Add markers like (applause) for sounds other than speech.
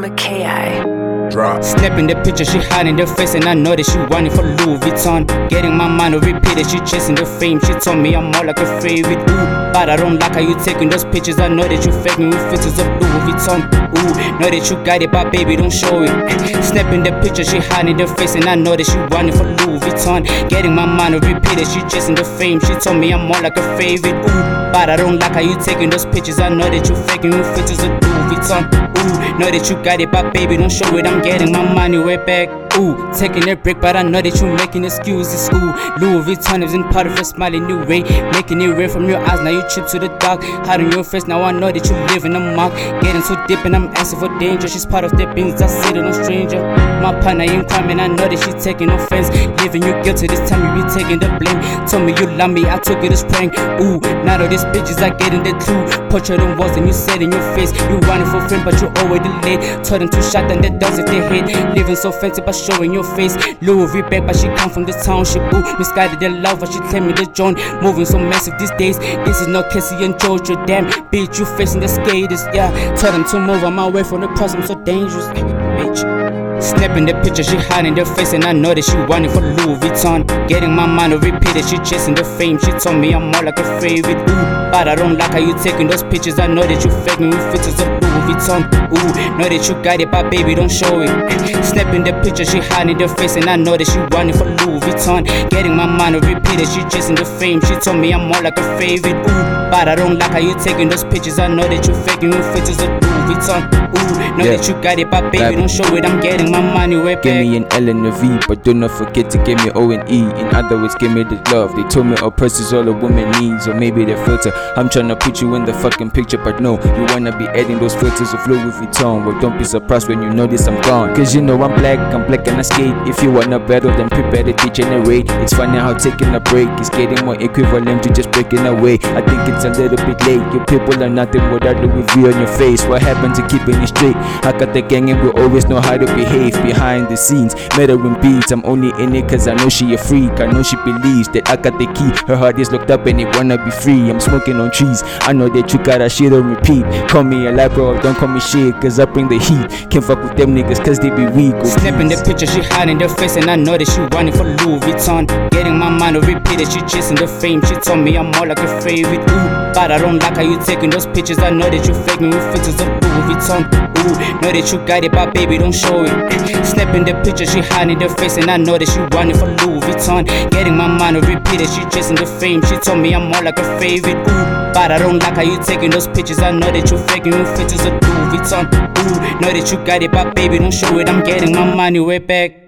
Mackay. Drop. Snapping the picture, she hiding the face, and I know that she wanting for Louis Vuitton. Getting my mind to repeat it, she chasing the fame. She told me I'm more like a favorite. Ooh, but I don't like how you taking those pictures. I know that you faking with filters of Louis Vuitton. Ooh, know that you got it, but baby, don't show it. Snapping the picture, she hiding the face, and I know that she wanting for Louis Vuitton. Getting my mind to repeat it, she chasing the fame. She told me I'm more like a favorite. Ooh, but I don't like how you taking those pictures. I know that you faking with filters of Louis Vuitton. Ooh, know that you got it, but baby, don't show it. I'm getting my money way back. Ooh, taking a break, but I know that you making excuses. Ooh, Louis Vuitton isn't part of a smiling new way. Making it rain from your eyes, now you trip to the dark. Hiding your face, now I know that you live in a mark. Getting so deep, and I'm asking for danger. She's part of the beings, I said it, no stranger. My partner ain't and I know that she taking offense. Leaving you guilty this time, you be taking the blame. Told me you love me, I took it as prank. Ooh, now all these bitches are getting the truth. Portrait on walls, and you said in your face, you running for fame, but you're already late. Told them to shot, and they does if they hate. Living so fancy, but showing your face. Louis back, but she come from the township. Ooh, misguided their love, but she claiming the joint. Moving so massive these days. This is not Cassie and Jojo. Damn, bitch, you facing the skaters. Yeah, tell them to move on my way from the cross, I'm so dangerous. Bitch. Snapping the picture, she hiding the face, and I know that she wanting for Louis Vuitton. Getting my mind to repeat it, she chasing the fame. She told me I'm more like a favorite. Ooh, but I don't like how you taking those pictures. I know that you faking with filters of Louis Vuitton. Ooh, know that you got it, but baby, don't show it. (laughs) Snapping the picture, she hiding the face, and I know that she wanting for Louis Vuitton. Getting my mind to repeat it, she chasing the fame. She told me I'm more like a favorite. Ooh, but I don't like how you taking those pictures. I know that you faking with filters of Louis Vuitton. Ooh, know Yeah. that you got it, but baby, don't show it. I'm getting my money. Give me an L and a V, but do not forget to give me O and E. In other words, give me the love. They told me a purse is all a woman needs, or maybe the filter. I'm trying to put you in the fucking picture, but no, you wanna be adding those filters of Louis Vuitton. Well, don't be surprised when you notice I'm gone. Cause you know I'm black, I'm black and I skate. If you wanna battle, then prepare to degenerate. It's funny how taking a break is getting more equivalent to just breaking away. I think it's a little bit late. Your people are nothing without Louis V on your face. What happened to keeping it straight? I got the gang and we always know how to behave behind the scenes. Met her in beats, I'm only in it cause I know she a freak. I know she believes that I got the key. Her heart is locked up and it wanna be free. I'm smoking on trees. I know that you got that shit on repeat. Call me a lie, bro, don't call me shit cause I bring the heat. Can't fuck with them niggas cause they be weak. Oh, Snapping the picture, she hiding the face, and I know that she running for Louis Vuitton. Getting my mind to repeat it, she chasing the fame. She told me I'm more like a favorite. Ooh, but I don't like how you taking those pictures. I know that you faking with filters of Louis Vuitton. Ooh, know that you got it, but baby, don't show it. Snapping the picture, she hiding the face, and I know that she running for Louis Vuitton. Getting my mind to repeat it, she chasing the fame. She told me I'm more like a favorite. Ooh, but I don't like how you taking those pictures. I know that you faking with filters of Louis Vuitton. Ooh, know that you got it, but baby, don't show it. I'm getting my money way back.